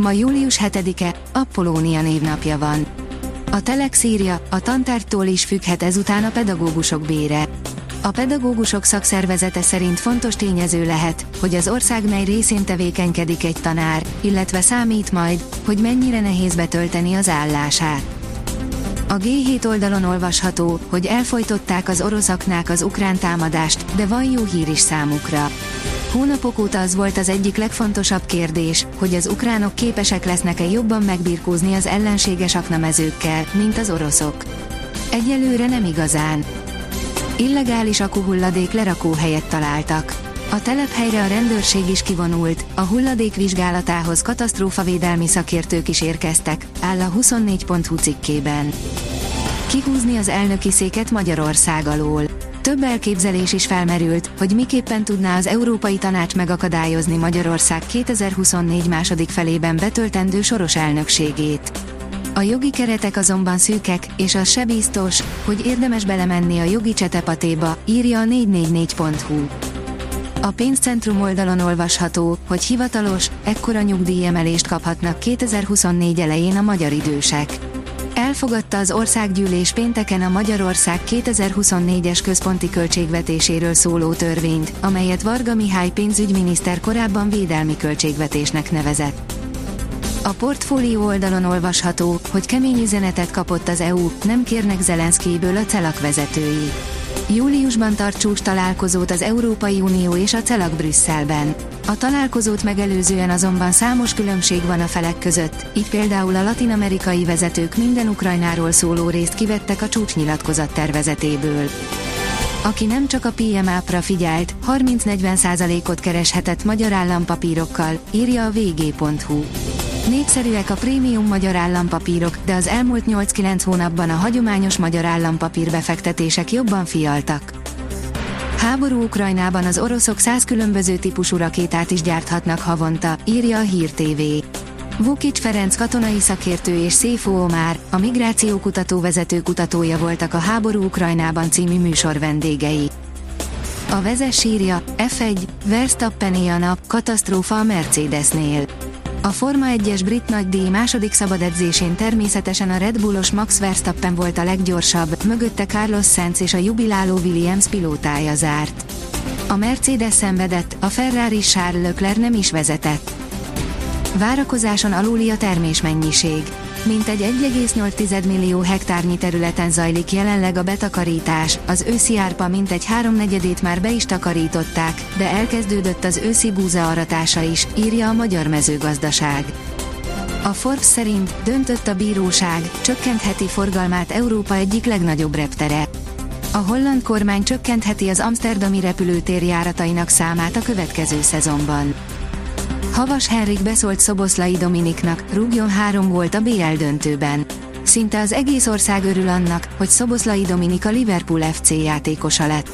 Ma július 7-e, Apollónia névnapja van. A Telex írja, a tantártól is függhet ezután a pedagógusok bére. A pedagógusok szakszervezete szerint fontos tényező lehet, hogy az ország mely részén tevékenykedik egy tanár, illetve számít majd, hogy mennyire nehéz betölteni az állását. A G7 oldalon olvasható, hogy elfolytották az oroszaknák az ukrán támadást, de van jó hír is számukra. Hónapok óta az volt az egyik legfontosabb kérdés, hogy az ukránok képesek lesznek-e jobban megbirkózni az ellenséges aknamezőkkel, mint az oroszok. Egyelőre nem igazán. Illegális akuhulladék lerakóhelyet találtak. A telephelyre a rendőrség is kivonult, a hulladék vizsgálatához katasztrófavédelmi szakértők is érkeztek, áll a 24.hu cikkében. Kihúzni az elnöki széket Magyarország alól. Több elképzelés is felmerült, hogy miképpen tudná az Európai Tanács megakadályozni Magyarország 2024 második felében betöltendő soros elnökségét. A jogi keretek azonban szűkek, és az se biztos, hogy érdemes belemenni a jogi csetepatéba, írja a 444.hu. A pénzcentrum oldalon olvasható, hogy hivatalos, ekkora nyugdíjemelést kaphatnak 2024 elején a magyar idősek. Elfogadta az országgyűlés pénteken a Magyarország 2024-es központi költségvetéséről szóló törvényt, amelyet Varga Mihály pénzügyminiszter korábban védelmi költségvetésnek nevezett. A portfólió oldalon olvasható, hogy kemény üzenetet kapott az EU, nem kérnek Zelenszkijből a CELAK vezetői. Júliusban tart csúcs találkozót az Európai Unió és a CELAK Brüsszelben. A találkozót megelőzően azonban számos különbség van a felek között, így például a latinamerikai vezetők minden Ukrajnáról szóló részt kivettek a csúcsnyilatkozat tervezetéből. Aki nem csak a PMA-pra figyelt, 30-40%-ot kereshetett magyar állampapírokkal, írja a vg.hu. Népszerűek a prémium magyar állampapírok, de az elmúlt 8-9 hónapban a hagyományos magyar állampapír befektetések jobban fialtak. Háború Ukrajnában az oroszok 100 különböző típusú rakétát is gyárthatnak havonta, írja a Hír TV. Vukic Ferenc katonai szakértő és Széfó Omár, a migrációkutató vezető kutatója voltak a Háború Ukrajnában című műsor vendégei. A vezes sírja, F1, Verstappené a nap, katasztrófa a Mercedesnél. A Forma 1-es brit nagydíj második szabad edzésén természetesen a Red Bullos Max Verstappen volt a leggyorsabb, mögötte Carlos Sainz és a jubiláló Williams pilótája zárt. A Mercedes szenvedett, a Ferrari Charles Leclerc nem is vezetett. Várakozáson aluli a termésmennyiség. Mintegy 1,8 millió hektárnyi területen zajlik jelenleg a betakarítás, az őszi árpa mintegy háromnegyedét már be is takarították, de elkezdődött az őszi búza aratása is, írja a Magyar Mezőgazdaság. A Forbes szerint döntött a bíróság, csökkentheti forgalmát Európa egyik legnagyobb reptere. A holland kormány csökkentheti az amsterdami repülőtér járatainak számát a következő szezonban. Havas Henrik beszólt Szoboszlai Dominiknak, rúgjon három volt a BL döntőben. Szinte az egész ország örül annak, hogy Szoboszlai Dominik a Liverpool FC játékosa lett.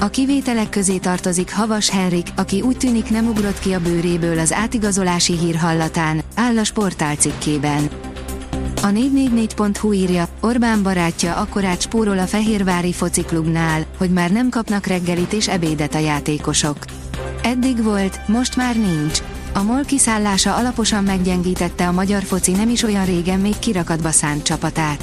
A kivételek közé tartozik Havas Henrik, aki úgy tűnik nem ugrott ki a bőréből az átigazolási hír hallatán, áll a sportál cikkében. A 444.hu írja, Orbán barátja akkorát spórol a Fehérvári fociklubnál, hogy már nem kapnak reggelit és ebédet a játékosok. Eddig volt, most már nincs. A MOL kiszállása alaposan meggyengítette a magyar foci nem is olyan régen még kirakatba szánt csapatát.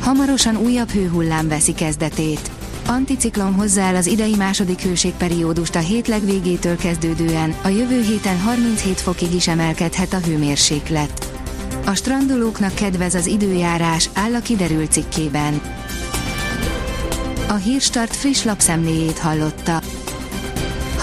Hamarosan újabb hőhullám veszi kezdetét. Anticiklon hozzá el az idei második hőségperiódust a hét legvégétől kezdődően, a jövő héten 37 fokig is emelkedhet a hőmérséklet. A strandolóknak kedvez az időjárás, áll a kiderült cikkében. A Hírstart friss lapszemléjét hallotta.